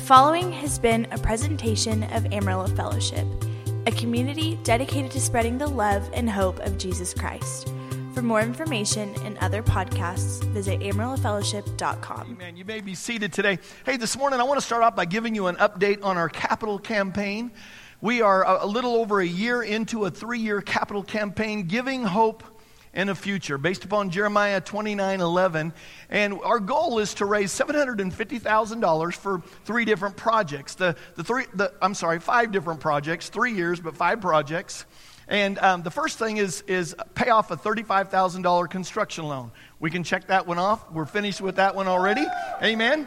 following has been a presentation of Amarillo Fellowship, a community dedicated to spreading the love and hope of Jesus Christ. For more information and other podcasts, visit amarillofellowship.com. Amen. You may be seated today. Hey, this morning I want to start off by giving you an update on our capital campaign. We are a little over a year into a three year capital campaign, giving hope in a future based upon Jeremiah 29 11. And our goal is to raise $750,000 for three different projects. The, the three, the, I'm sorry, five different projects, three years, but five projects. And um, the first thing is, is pay off a $35,000 construction loan. We can check that one off. We're finished with that one already. Amen.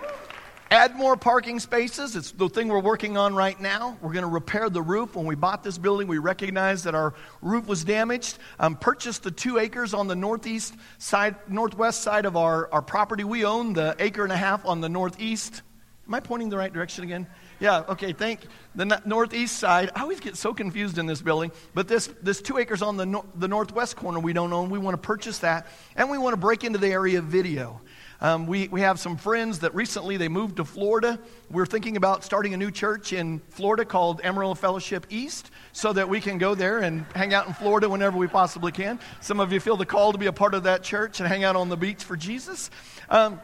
Add more parking spaces. It's the thing we're working on right now. We're going to repair the roof. When we bought this building, we recognized that our roof was damaged. Um, purchased the two acres on the northeast side, northwest side of our, our property. We own the acre and a half on the northeast. Am I pointing the right direction again? Yeah, okay, thank the northeast side. I always get so confused in this building, but this, this two acres on the, no, the northwest corner we don't own. We want to purchase that, and we want to break into the area of video. Um, we, we have some friends that recently they moved to Florida. We're thinking about starting a new church in Florida called Amarillo Fellowship East so that we can go there and hang out in Florida whenever we possibly can. Some of you feel the call to be a part of that church and hang out on the beach for Jesus. Um,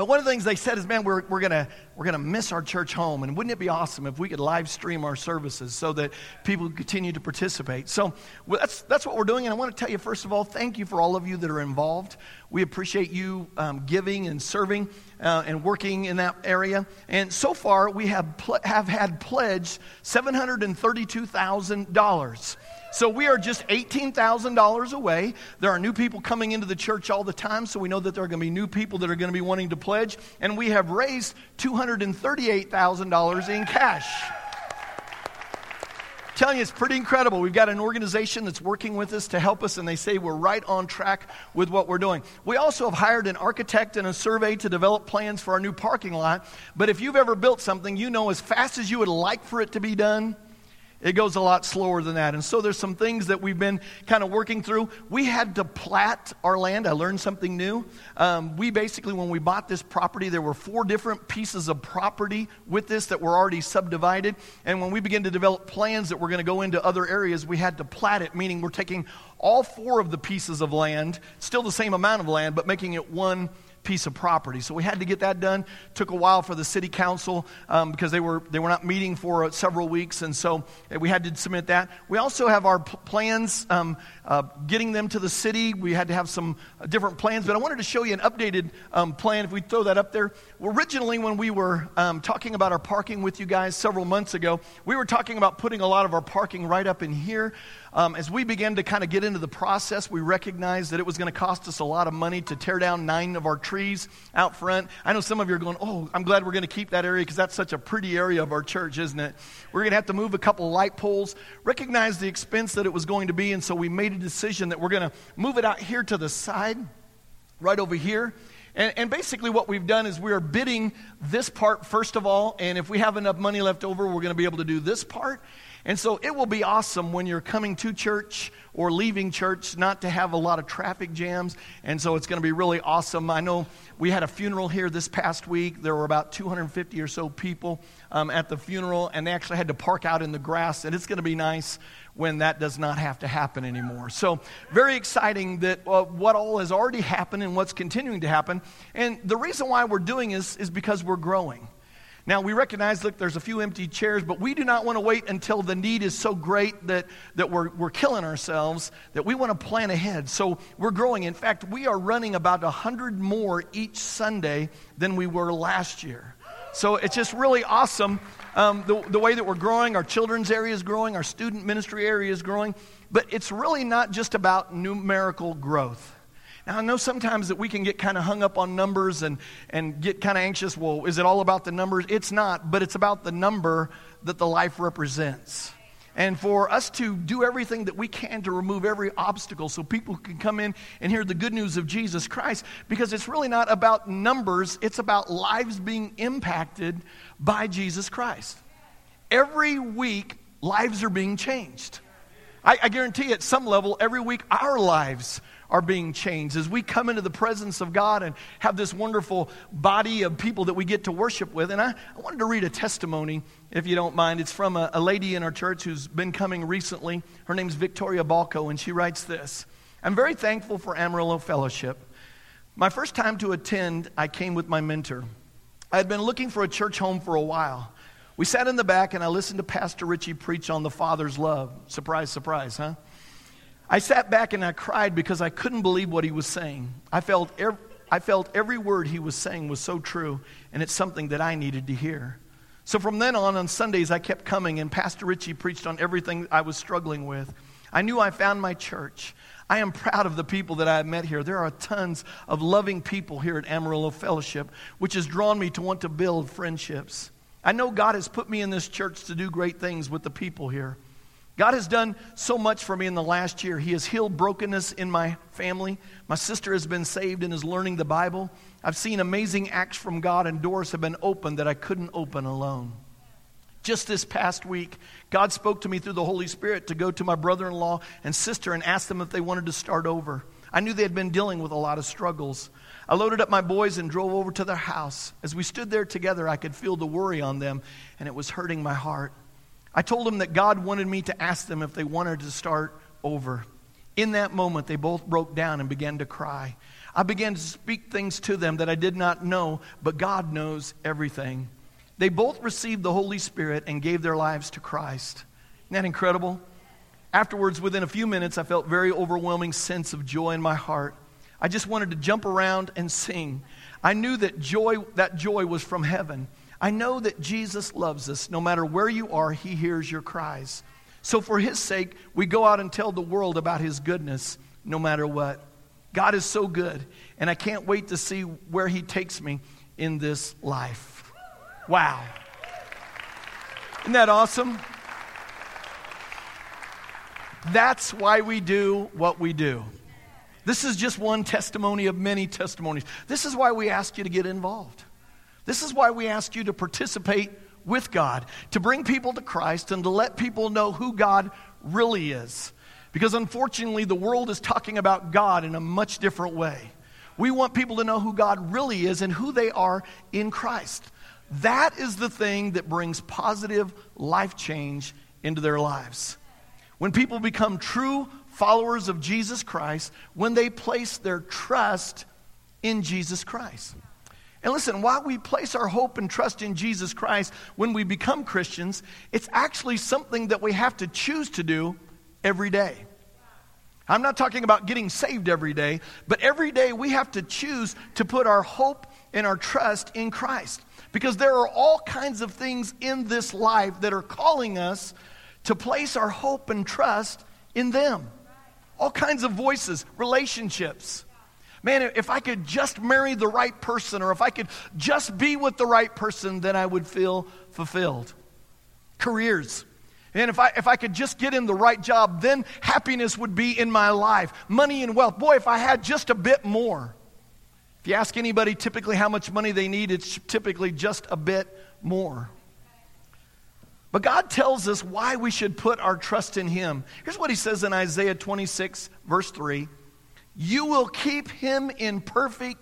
but one of the things they said is, man, we're, we're going we're gonna miss our church home. And wouldn't it be awesome if we could live stream our services so that people continue to participate? So well, that's, that's what we're doing. And I want to tell you, first of all, thank you for all of you that are involved. We appreciate you um, giving and serving uh, and working in that area. And so far, we have, pl- have had pledged $732,000. So we are just $18,000 away. There are new people coming into the church all the time, so we know that there are going to be new people that are going to be wanting to pledge. And we have raised $238,000 in cash telling you, it's pretty incredible. We've got an organization that's working with us to help us, and they say we're right on track with what we're doing. We also have hired an architect and a survey to develop plans for our new parking lot. But if you've ever built something, you know as fast as you would like for it to be done, it goes a lot slower than that. And so there's some things that we've been kind of working through. We had to plat our land. I learned something new. Um, we basically, when we bought this property, there were four different pieces of property with this that were already subdivided. And when we began to develop plans that were going to go into other areas, we had to plat it, meaning we're taking all four of the pieces of land, still the same amount of land, but making it one piece of property. So we had to get that done. Took a while for the city council um, because they were, they were not meeting for uh, several weeks, and so uh, we had to submit that. We also have our p- plans, um, uh, getting them to the city. We had to have some uh, different plans, but I wanted to show you an updated um, plan. If we throw that up there. Originally, when we were um, talking about our parking with you guys several months ago, we were talking about putting a lot of our parking right up in here. Um, as we began to kind of get into the process, we recognized that it was going to cost us a lot of money to tear down nine of our trees out front. I know some of you are going, oh, I'm glad we're going to keep that area because that's such a pretty area of our church, isn't it? We're going to have to move a couple light poles, recognize the expense that it was going to be, and so we made a decision that we're going to move it out here to the side, right over here. And, and, basically, what we've done is we are bidding this part first of all, and if we have enough money left over, we're going to be able to do this part. And so it will be awesome when you're coming to church or leaving church not to have a lot of traffic jams. And so it's going to be really awesome. I know we had a funeral here this past week. There were about 250 or so people um, at the funeral, and they actually had to park out in the grass. And it's going to be nice when that does not have to happen anymore. So, very exciting that uh, what all has already happened and what's continuing to happen. And the reason why we're doing this is because we're growing. Now, we recognize, look, there's a few empty chairs, but we do not want to wait until the need is so great that, that we're, we're killing ourselves, that we want to plan ahead. So we're growing. In fact, we are running about 100 more each Sunday than we were last year. So it's just really awesome um, the, the way that we're growing. Our children's area is growing, our student ministry area is growing. But it's really not just about numerical growth. I know sometimes that we can get kind of hung up on numbers and, and get kind of anxious. Well, is it all about the numbers? It's not, but it's about the number that the life represents. And for us to do everything that we can to remove every obstacle so people can come in and hear the good news of Jesus Christ, because it's really not about numbers, it's about lives being impacted by Jesus Christ. Every week, lives are being changed. I, I guarantee at some level, every week, our lives are being changed as we come into the presence of God and have this wonderful body of people that we get to worship with. And I, I wanted to read a testimony, if you don't mind. It's from a, a lady in our church who's been coming recently. Her name's Victoria Balco, and she writes this I'm very thankful for Amarillo Fellowship. My first time to attend, I came with my mentor. I had been looking for a church home for a while. We sat in the back and I listened to Pastor Richie preach on the Father's love. Surprise, surprise, huh? I sat back and I cried because I couldn't believe what he was saying. I felt, every, I felt every word he was saying was so true, and it's something that I needed to hear. So from then on, on Sundays, I kept coming, and Pastor Richie preached on everything I was struggling with. I knew I found my church. I am proud of the people that I have met here. There are tons of loving people here at Amarillo Fellowship, which has drawn me to want to build friendships. I know God has put me in this church to do great things with the people here. God has done so much for me in the last year. He has healed brokenness in my family. My sister has been saved and is learning the Bible. I've seen amazing acts from God, and doors have been opened that I couldn't open alone. Just this past week, God spoke to me through the Holy Spirit to go to my brother in law and sister and ask them if they wanted to start over. I knew they had been dealing with a lot of struggles. I loaded up my boys and drove over to their house. As we stood there together, I could feel the worry on them, and it was hurting my heart. I told them that God wanted me to ask them if they wanted to start over. In that moment, they both broke down and began to cry. I began to speak things to them that I did not know, but God knows everything. They both received the Holy Spirit and gave their lives to Christ. Isn't that incredible? Afterwards, within a few minutes, I felt very overwhelming sense of joy in my heart. I just wanted to jump around and sing. I knew that joy, that joy was from heaven. I know that Jesus loves us. No matter where you are, he hears your cries. So for his sake, we go out and tell the world about his goodness no matter what. God is so good, and I can't wait to see where he takes me in this life. Wow. Isn't that awesome? That's why we do what we do. This is just one testimony of many testimonies. This is why we ask you to get involved. This is why we ask you to participate with God, to bring people to Christ and to let people know who God really is. Because unfortunately, the world is talking about God in a much different way. We want people to know who God really is and who they are in Christ. That is the thing that brings positive life change into their lives. When people become true followers of Jesus Christ, when they place their trust in Jesus Christ. And listen, while we place our hope and trust in Jesus Christ when we become Christians, it's actually something that we have to choose to do every day. I'm not talking about getting saved every day, but every day we have to choose to put our hope and our trust in Christ. Because there are all kinds of things in this life that are calling us to place our hope and trust in them. All kinds of voices, relationships. Man, if I could just marry the right person or if I could just be with the right person, then I would feel fulfilled. Careers. And if I, if I could just get in the right job, then happiness would be in my life. Money and wealth. Boy, if I had just a bit more. If you ask anybody typically how much money they need, it's typically just a bit more. But God tells us why we should put our trust in Him. Here's what He says in Isaiah 26, verse 3 You will keep Him in perfect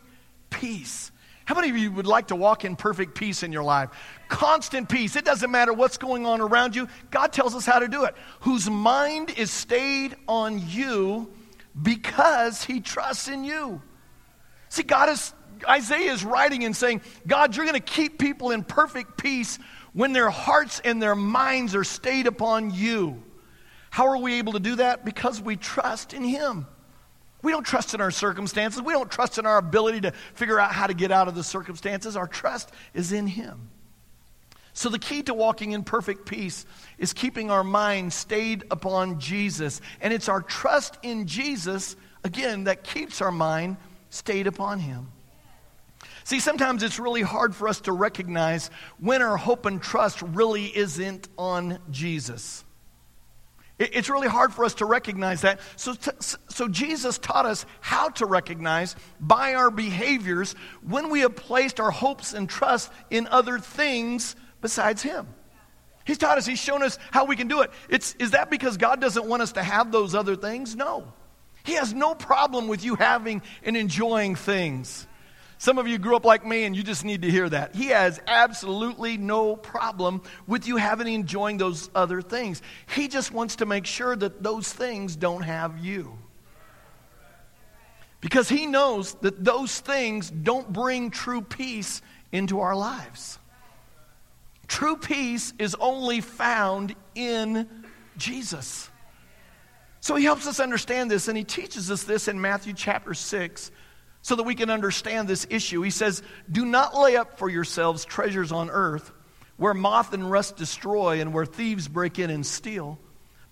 peace. How many of you would like to walk in perfect peace in your life? Constant peace. It doesn't matter what's going on around you. God tells us how to do it. Whose mind is stayed on you because He trusts in you. See, God is, Isaiah is writing and saying, God, you're going to keep people in perfect peace when their hearts and their minds are stayed upon you. How are we able to do that? Because we trust in Him. We don't trust in our circumstances. We don't trust in our ability to figure out how to get out of the circumstances. Our trust is in Him. So, the key to walking in perfect peace is keeping our mind stayed upon Jesus. And it's our trust in Jesus, again, that keeps our mind stayed upon him. See, sometimes it's really hard for us to recognize when our hope and trust really isn't on Jesus. It's really hard for us to recognize that. So, so Jesus taught us how to recognize by our behaviors when we have placed our hopes and trust in other things besides Him. He's taught us, He's shown us how we can do it. It's, is that because God doesn't want us to have those other things? No. He has no problem with you having and enjoying things. Some of you grew up like me and you just need to hear that. He has absolutely no problem with you having enjoying those other things. He just wants to make sure that those things don't have you. Because he knows that those things don't bring true peace into our lives. True peace is only found in Jesus. So he helps us understand this, and he teaches us this in Matthew chapter 6 so that we can understand this issue. He says, Do not lay up for yourselves treasures on earth where moth and rust destroy and where thieves break in and steal,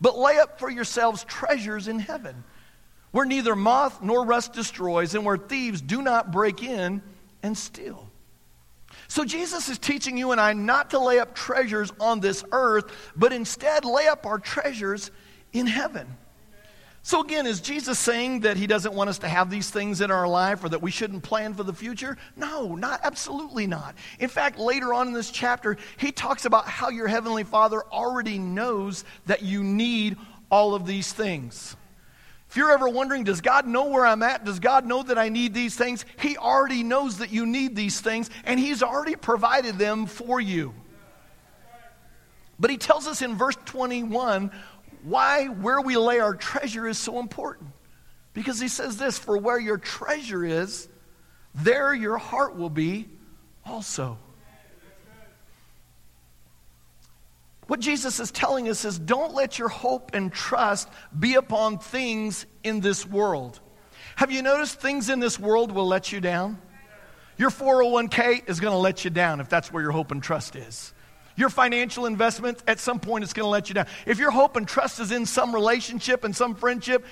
but lay up for yourselves treasures in heaven where neither moth nor rust destroys and where thieves do not break in and steal. So, Jesus is teaching you and I not to lay up treasures on this earth, but instead lay up our treasures in heaven. So, again, is Jesus saying that he doesn't want us to have these things in our life or that we shouldn't plan for the future? No, not absolutely not. In fact, later on in this chapter, he talks about how your heavenly Father already knows that you need all of these things. If you're ever wondering, does God know where I'm at? Does God know that I need these things? He already knows that you need these things, and He's already provided them for you. But He tells us in verse 21 why where we lay our treasure is so important. Because He says this For where your treasure is, there your heart will be also. What Jesus is telling us is don't let your hope and trust be upon things in this world. Have you noticed things in this world will let you down? Your 401k is going to let you down if that's where your hope and trust is. Your financial investment, at some point, it's going to let you down. If your hope and trust is in some relationship and some friendship,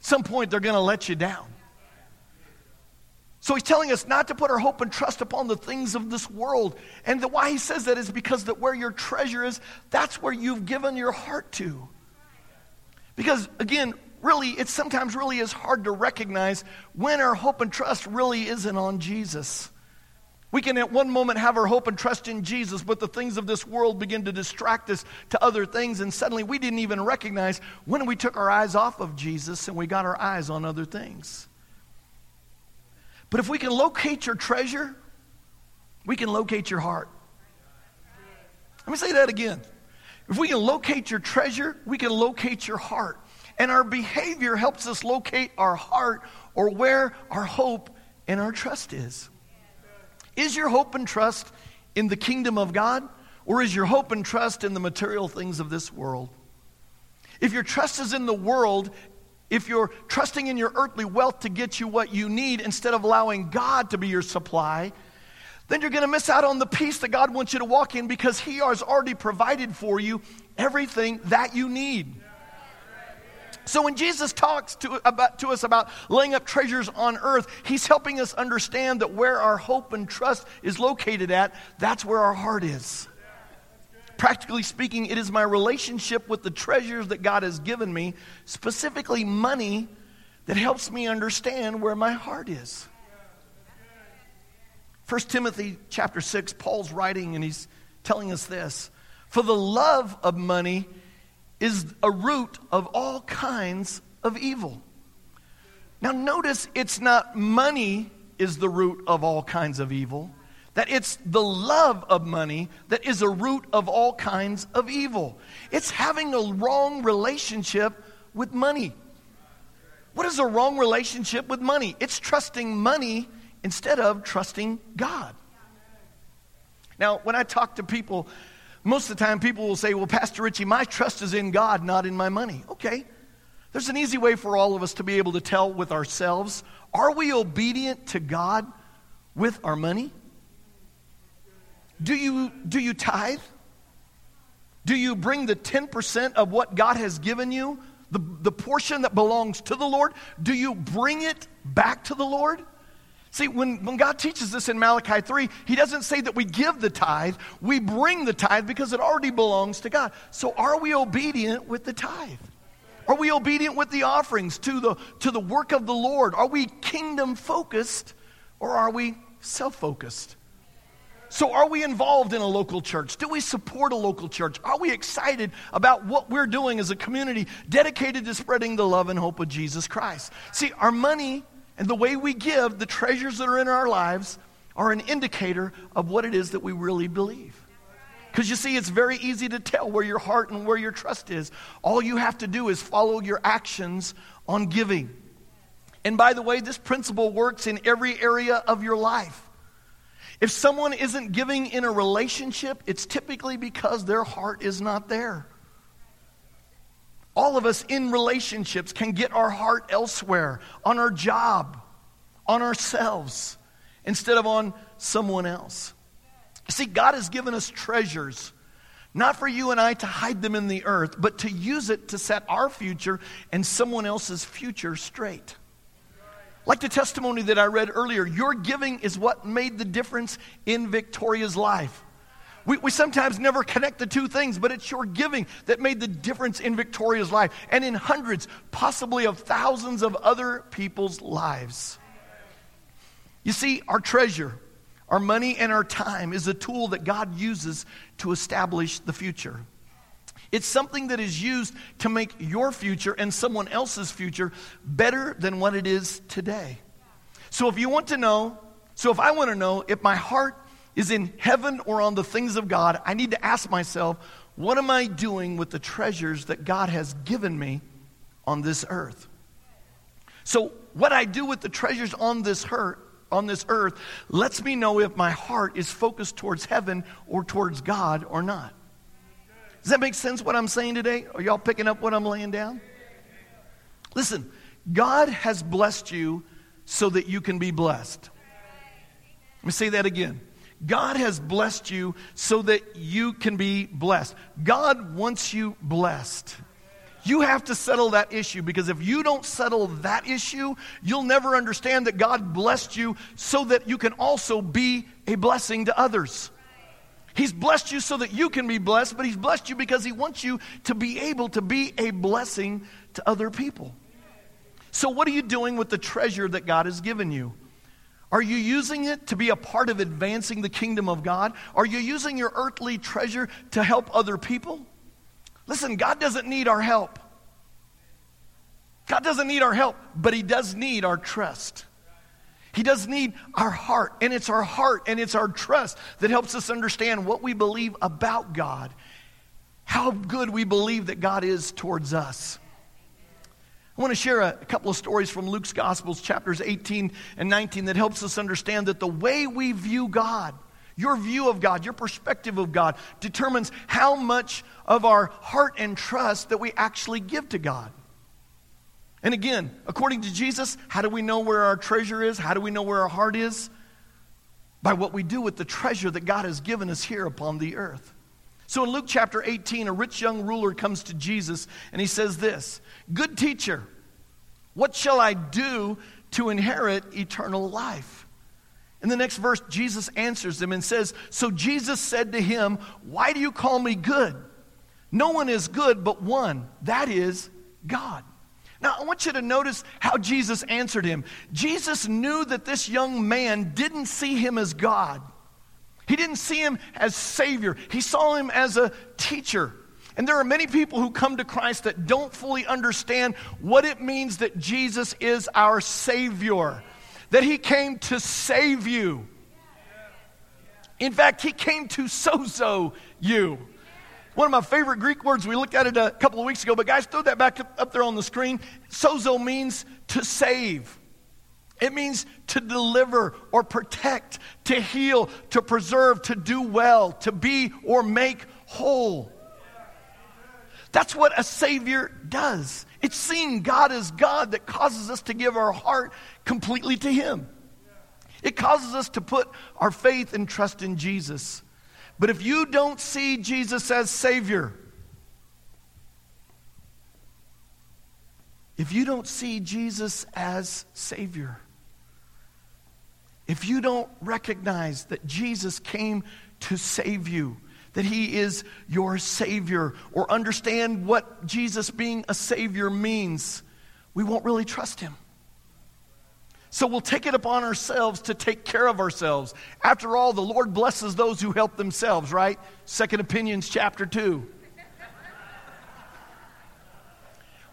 some point they're going to let you down. So he's telling us not to put our hope and trust upon the things of this world. And the, why he says that is because that where your treasure is, that's where you've given your heart to. Because again, really, it sometimes really is hard to recognize when our hope and trust really isn't on Jesus. We can at one moment have our hope and trust in Jesus, but the things of this world begin to distract us to other things, and suddenly we didn't even recognize when we took our eyes off of Jesus and we got our eyes on other things. But if we can locate your treasure, we can locate your heart. Let me say that again. If we can locate your treasure, we can locate your heart. And our behavior helps us locate our heart or where our hope and our trust is. Is your hope and trust in the kingdom of God, or is your hope and trust in the material things of this world? If your trust is in the world, if you're trusting in your earthly wealth to get you what you need instead of allowing God to be your supply, then you're going to miss out on the peace that God wants you to walk in because He has already provided for you everything that you need. So when Jesus talks to, about, to us about laying up treasures on earth, he's helping us understand that where our hope and trust is located at, that's where our heart is. Practically speaking, it is my relationship with the treasures that God has given me, specifically money, that helps me understand where my heart is. 1 Timothy chapter 6, Paul's writing and he's telling us this. For the love of money is a root of all kinds of evil. Now, notice it's not money is the root of all kinds of evil that it's the love of money that is a root of all kinds of evil. It's having a wrong relationship with money. What is a wrong relationship with money? It's trusting money instead of trusting God. Now, when I talk to people, most of the time people will say, Well, Pastor Richie, my trust is in God, not in my money. Okay. There's an easy way for all of us to be able to tell with ourselves are we obedient to God with our money? Do you, do you tithe? Do you bring the 10% of what God has given you, the, the portion that belongs to the Lord? Do you bring it back to the Lord? See, when, when God teaches this in Malachi 3, He doesn't say that we give the tithe, we bring the tithe because it already belongs to God. So are we obedient with the tithe? Are we obedient with the offerings to the, to the work of the Lord? Are we kingdom focused or are we self focused? So, are we involved in a local church? Do we support a local church? Are we excited about what we're doing as a community dedicated to spreading the love and hope of Jesus Christ? See, our money and the way we give, the treasures that are in our lives, are an indicator of what it is that we really believe. Because you see, it's very easy to tell where your heart and where your trust is. All you have to do is follow your actions on giving. And by the way, this principle works in every area of your life. If someone isn't giving in a relationship, it's typically because their heart is not there. All of us in relationships can get our heart elsewhere, on our job, on ourselves, instead of on someone else. See, God has given us treasures, not for you and I to hide them in the earth, but to use it to set our future and someone else's future straight. Like the testimony that I read earlier, your giving is what made the difference in Victoria's life. We, we sometimes never connect the two things, but it's your giving that made the difference in Victoria's life and in hundreds, possibly of thousands of other people's lives. You see, our treasure, our money, and our time is a tool that God uses to establish the future. It's something that is used to make your future and someone else's future better than what it is today. So if you want to know, so if I want to know if my heart is in heaven or on the things of God, I need to ask myself, what am I doing with the treasures that God has given me on this earth? So, what I do with the treasures on this earth, on this earth lets me know if my heart is focused towards heaven or towards God or not. Does that make sense what I'm saying today? Are y'all picking up what I'm laying down? Listen, God has blessed you so that you can be blessed. Let me say that again. God has blessed you so that you can be blessed. God wants you blessed. You have to settle that issue because if you don't settle that issue, you'll never understand that God blessed you so that you can also be a blessing to others. He's blessed you so that you can be blessed, but He's blessed you because He wants you to be able to be a blessing to other people. So, what are you doing with the treasure that God has given you? Are you using it to be a part of advancing the kingdom of God? Are you using your earthly treasure to help other people? Listen, God doesn't need our help. God doesn't need our help, but He does need our trust. He does need our heart, and it's our heart and it's our trust that helps us understand what we believe about God, how good we believe that God is towards us. I want to share a, a, couple of stories from Luke's Gospels, chapters 18 and 19, that helps us understand that the way we view God, your view of God, your perspective of God, determines how much of our heart and trust that we actually give to God. And again, according to Jesus, how do we know where our treasure is? How do we know where our heart is? By what we do with the treasure that God has given us here upon the earth. So in Luke chapter 18, a rich young ruler comes to Jesus and he says this Good teacher, what shall I do to inherit eternal life? In the next verse, Jesus answers him and says, So Jesus said to him, Why do you call me good? No one is good but one, that is God. Now, I want you to notice how Jesus answered him. Jesus knew that this young man didn't see him as God, he didn't see him as Savior, he saw him as a teacher. And there are many people who come to Christ that don't fully understand what it means that Jesus is our Savior, that He came to save you. In fact, He came to sozo you. One of my favorite Greek words, we looked at it a couple of weeks ago, but guys, throw that back up there on the screen. Sozo means to save. It means to deliver or protect, to heal, to preserve, to do well, to be or make whole. That's what a Savior does. It's seeing God as God that causes us to give our heart completely to Him. It causes us to put our faith and trust in Jesus. But if you don't see Jesus as Savior, if you don't see Jesus as Savior, if you don't recognize that Jesus came to save you, that He is your Savior, or understand what Jesus being a Savior means, we won't really trust Him. So we'll take it upon ourselves to take care of ourselves. After all, the Lord blesses those who help themselves, right? Second Opinions chapter 2.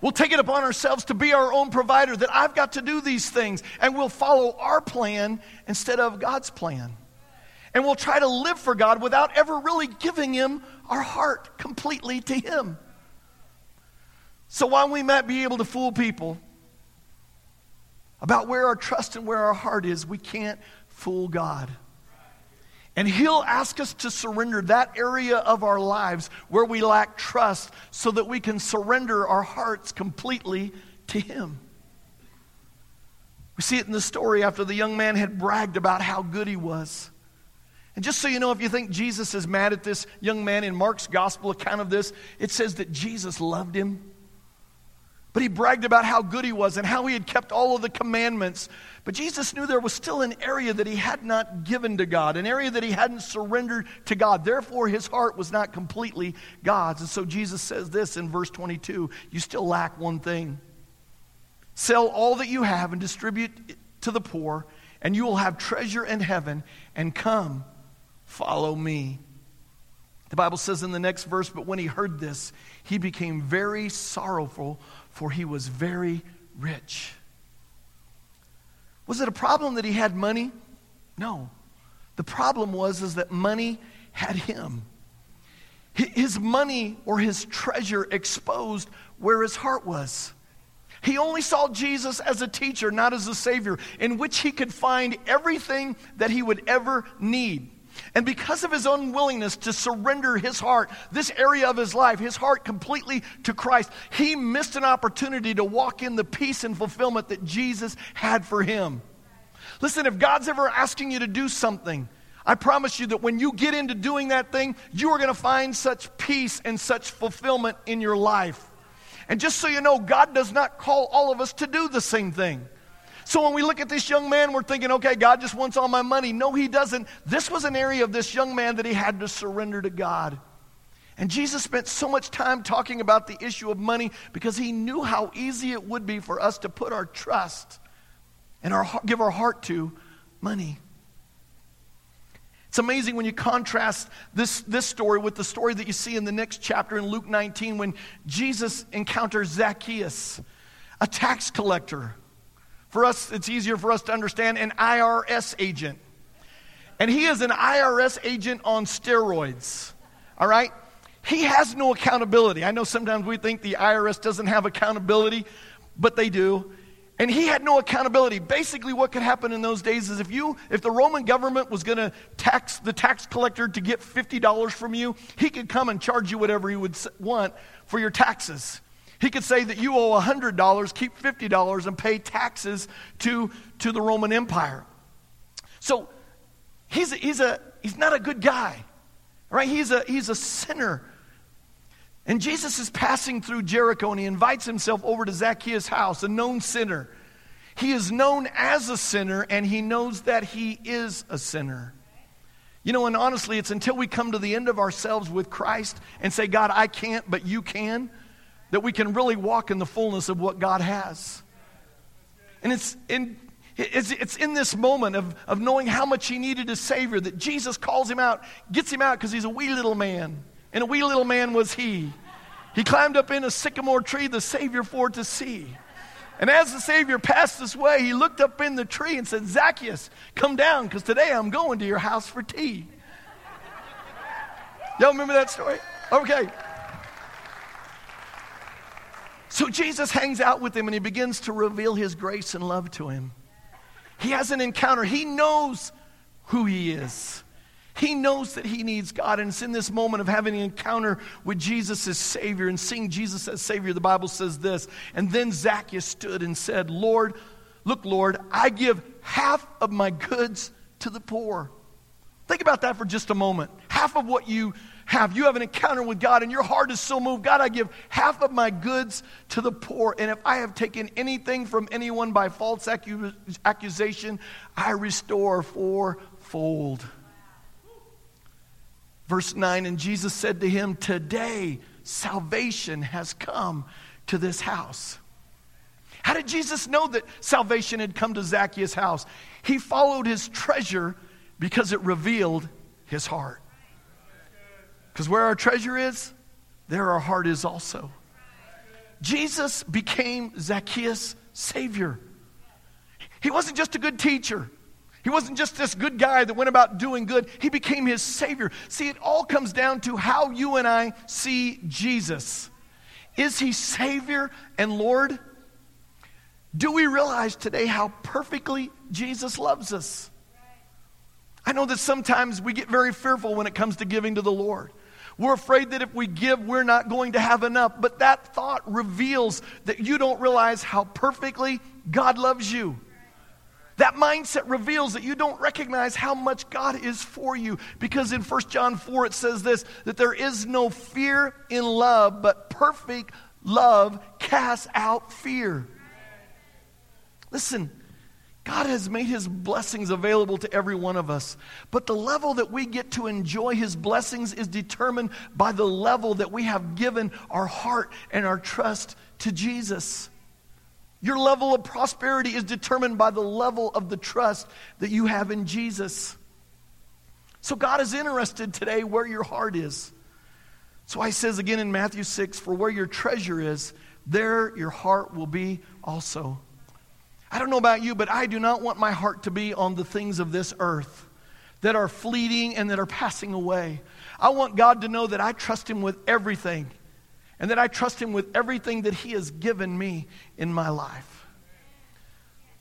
We'll take it upon ourselves to be our own provider, that I've got to do these things, and we'll follow our plan instead of God's plan. And we'll try to live for God without ever really giving Him our heart completely to Him. So while we might be able to fool people about where our trust and where our heart is, we can't fool God. And He'll ask us to surrender that area of our lives where we lack trust so that we can surrender our hearts completely to Him. We see it in the story after the young man had bragged about how good he was. And just so you know, if you think Jesus is mad at this young man in Mark's gospel account of this, it says that Jesus loved him. But he bragged about how good he was and how he had kept all of the commandments. But Jesus knew there was still an area that he had not given to God, an area that he hadn't surrendered to God. Therefore, his heart was not completely God's. And so Jesus says this in verse 22 You still lack one thing. Sell all that you have and distribute it to the poor, and you will have treasure in heaven, and come, follow me. The Bible says in the next verse, but when he heard this, he became very sorrowful for he was very rich. Was it a problem that he had money? No. The problem was is that money had him. His money or his treasure exposed where his heart was. He only saw Jesus as a teacher, not as a savior, in which he could find everything that he would ever need. And because of his unwillingness to surrender his heart, this area of his life, his heart completely to Christ, he missed an opportunity to walk in the peace and fulfillment that Jesus had for him. Listen, if God's ever asking you to do something, I promise you that when you get into doing that thing, you are going to find such peace and such fulfillment in your life. And just so you know, God does not call all of us to do the same thing. So when we look at this young man, we're thinking, okay, God just wants all my money. No, he doesn't. This was an area of this young man that he had to surrender to God. And Jesus spent so much time talking about the issue of money because he knew how easy it would be for us to put our trust and our, give our heart to money. It's amazing when you contrast this, this story with the story that you see in the next chapter in Luke 19 when Jesus encounters Zacchaeus, a tax collector for us, it's easier for us to understand an IRS agent. And he is an IRS agent on steroids. All right? He has no accountability. I know sometimes we think the IRS doesn't have accountability, but they do. And he had no accountability. Basically, what could happen in those days is if you, if the Roman government was going to tax the tax collector to get $50 from you, he could come and charge you whatever he would want for your taxes. He could say that you owe $100, keep $50, and pay taxes to, to the Roman Empire. So he's, a, he's, a, he's not a good guy, right? He's a, he's a sinner. And Jesus is passing through Jericho and he invites himself over to Zacchaeus' house, a known sinner. He is known as a sinner and he knows that he is a sinner. You know, and honestly, it's until we come to the end of ourselves with Christ and say, God, I can't, but you can, that we can really walk in the fullness of what God has. And it's in, it's, it's in this moment of, of knowing how much he needed a Savior that Jesus calls him out, gets him out because he's a wee little man. And a wee little man was he. He climbed up in a sycamore tree, the Savior for to see. And as the Savior passed this way, he looked up in the tree and said, Zacchaeus, come down because today I'm going to your house for tea. Y'all remember that story? Okay. So Jesus hangs out with him and he begins to reveal his grace and love to him. He has an encounter. He knows who he is. He knows that he needs God. And it's in this moment of having an encounter with Jesus as Savior and seeing Jesus as Savior, the Bible says this. And then Zacchaeus stood and said, Lord, look, Lord, I give half of my goods to the poor. Think about that for just a moment. Half of what you have. You have an encounter with God and your heart is so moved. God, I give half of my goods to the poor. And if I have taken anything from anyone by false accu- accusation, I restore fourfold. Verse 9 And Jesus said to him, Today salvation has come to this house. How did Jesus know that salvation had come to Zacchaeus' house? He followed his treasure because it revealed his heart. Because where our treasure is, there our heart is also. Jesus became Zacchaeus' Savior. He wasn't just a good teacher. He wasn't just this good guy that went about doing good. He became his Savior. See, it all comes down to how you and I see Jesus. Is he Savior and Lord? Do we realize today how perfectly Jesus loves us? I know that sometimes we get very fearful when it comes to giving to the Lord. We're afraid that if we give, we're not going to have enough. But that thought reveals that you don't realize how perfectly God loves you. That mindset reveals that you don't recognize how much God is for you. Because in 1 John 4, it says this that there is no fear in love, but perfect love casts out fear. Listen, God has made his blessings available to every one of us. But the level that we get to enjoy his blessings is determined by the level that we have given our heart and our trust to Jesus. Your level of prosperity is determined by the level of the trust that you have in Jesus. So God is interested today where your heart is. So I says again in Matthew 6, for where your treasure is, there your heart will be also. I don't know about you, but I do not want my heart to be on the things of this earth that are fleeting and that are passing away. I want God to know that I trust Him with everything and that I trust Him with everything that He has given me in my life.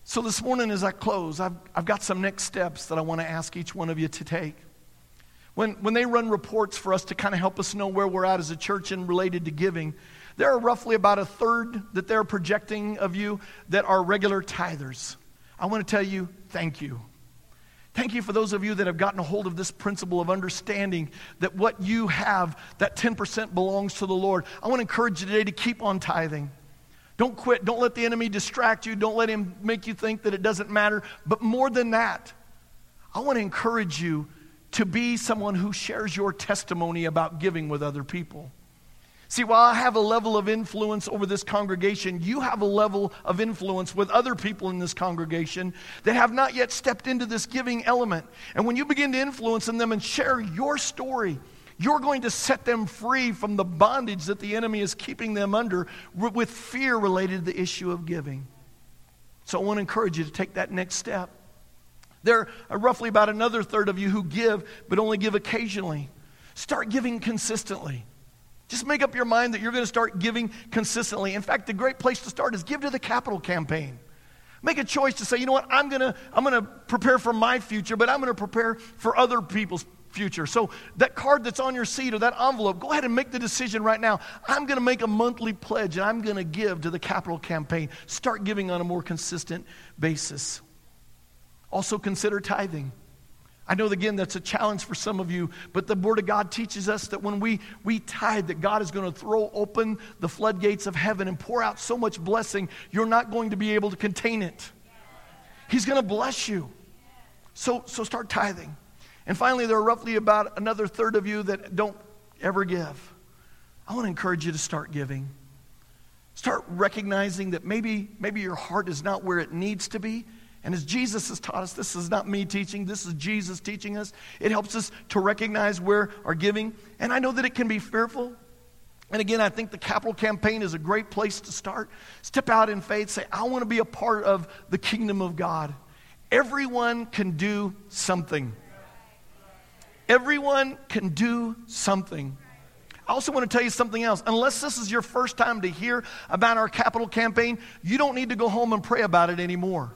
So this morning, as I close, I've, I've got some next steps that I want to ask each one of you to take. When, when they run reports for us to kind of help us know where we're at as a church and related to giving, there are roughly about a third that they're projecting of you that are regular tithers. I want to tell you, thank you. Thank you for those of you that have gotten a hold of this principle of understanding that what you have, that 10% belongs to the Lord. I want to encourage you today to keep on tithing. Don't quit. Don't let the enemy distract you. Don't let him make you think that it doesn't matter. But more than that, I want to encourage you to be someone who shares your testimony about giving with other people. See, while I have a level of influence over this congregation, you have a level of influence with other people in this congregation that have not yet stepped into this giving element. And when you begin to influence in them and share your story, you're going to set them free from the bondage that the enemy is keeping them under with fear related to the issue of giving. So I want to encourage you to take that next step. There are roughly about another third of you who give, but only give occasionally. Start giving consistently. Just make up your mind that you're going to start giving consistently. In fact, the great place to start is give to the capital campaign. Make a choice to say, you know what, I'm going to I'm going to prepare for my future, but I'm going to prepare for other people's future. So that card that's on your seat or that envelope, go ahead and make the decision right now. I'm going to make a monthly pledge and I'm going to give to the capital campaign. Start giving on a more consistent basis. Also consider tithing. I know, again, that's a challenge for some of you, but the Word of God teaches us that when we, we tithe, that God is going to throw open the floodgates of heaven and pour out so much blessing, you're not going to be able to contain it. He's going to bless you. So, so start tithing. And finally, there are roughly about another third of you that don't ever give. I want to encourage you to start giving. Start recognizing that maybe, maybe your heart is not where it needs to be, and as Jesus has taught us, this is not me teaching, this is Jesus teaching us. It helps us to recognize where our giving. And I know that it can be fearful. And again, I think the capital campaign is a great place to start. Step out in faith, say, I want to be a part of the kingdom of God. Everyone can do something. Everyone can do something. I also want to tell you something else. Unless this is your first time to hear about our capital campaign, you don't need to go home and pray about it anymore.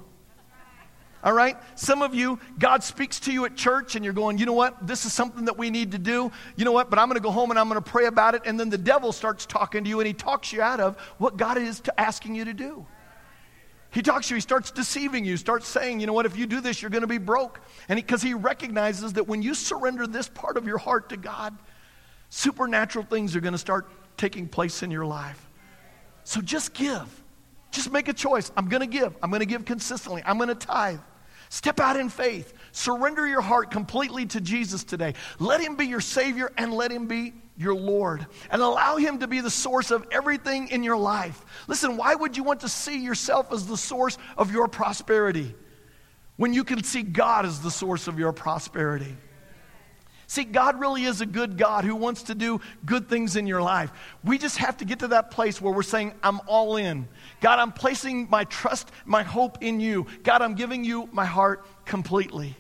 All right? Some of you, God speaks to you at church and you're going, you know what? This is something that we need to do. You know what? But I'm going to go home and I'm going to pray about it. And then the devil starts talking to you and he talks you out of what God is to asking you to do. He talks to you, he starts deceiving you, starts saying, you know what, if you do this, you're going to be broke. And because he, he recognizes that when you surrender this part of your heart to God, supernatural things are going to start taking place in your life. So just give. Just make a choice. I'm going to give. I'm going to give consistently. I'm going to tithe. Step out in faith. Surrender your heart completely to Jesus today. Let Him be your Savior and let Him be your Lord. And allow Him to be the source of everything in your life. Listen, why would you want to see yourself as the source of your prosperity when you can see God as the source of your prosperity? See, God really is a good God who wants to do good things in your life. We just have to get to that place where we're saying, I'm all in. God, I'm placing my trust, my hope in you. God, I'm giving you my heart completely.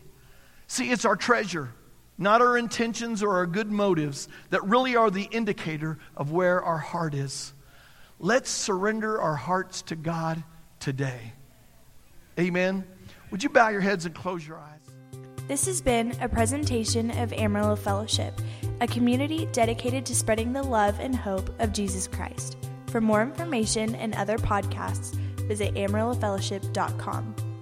See, it's our treasure, not our intentions or our good motives, that really are the indicator of where our heart is. Let's surrender our hearts to God today. Amen. Would you bow your heads and close your eyes? This has been a presentation of Amarillo Fellowship, a community dedicated to spreading the love and hope of Jesus Christ. For more information and other podcasts, visit amarillofellowship.com.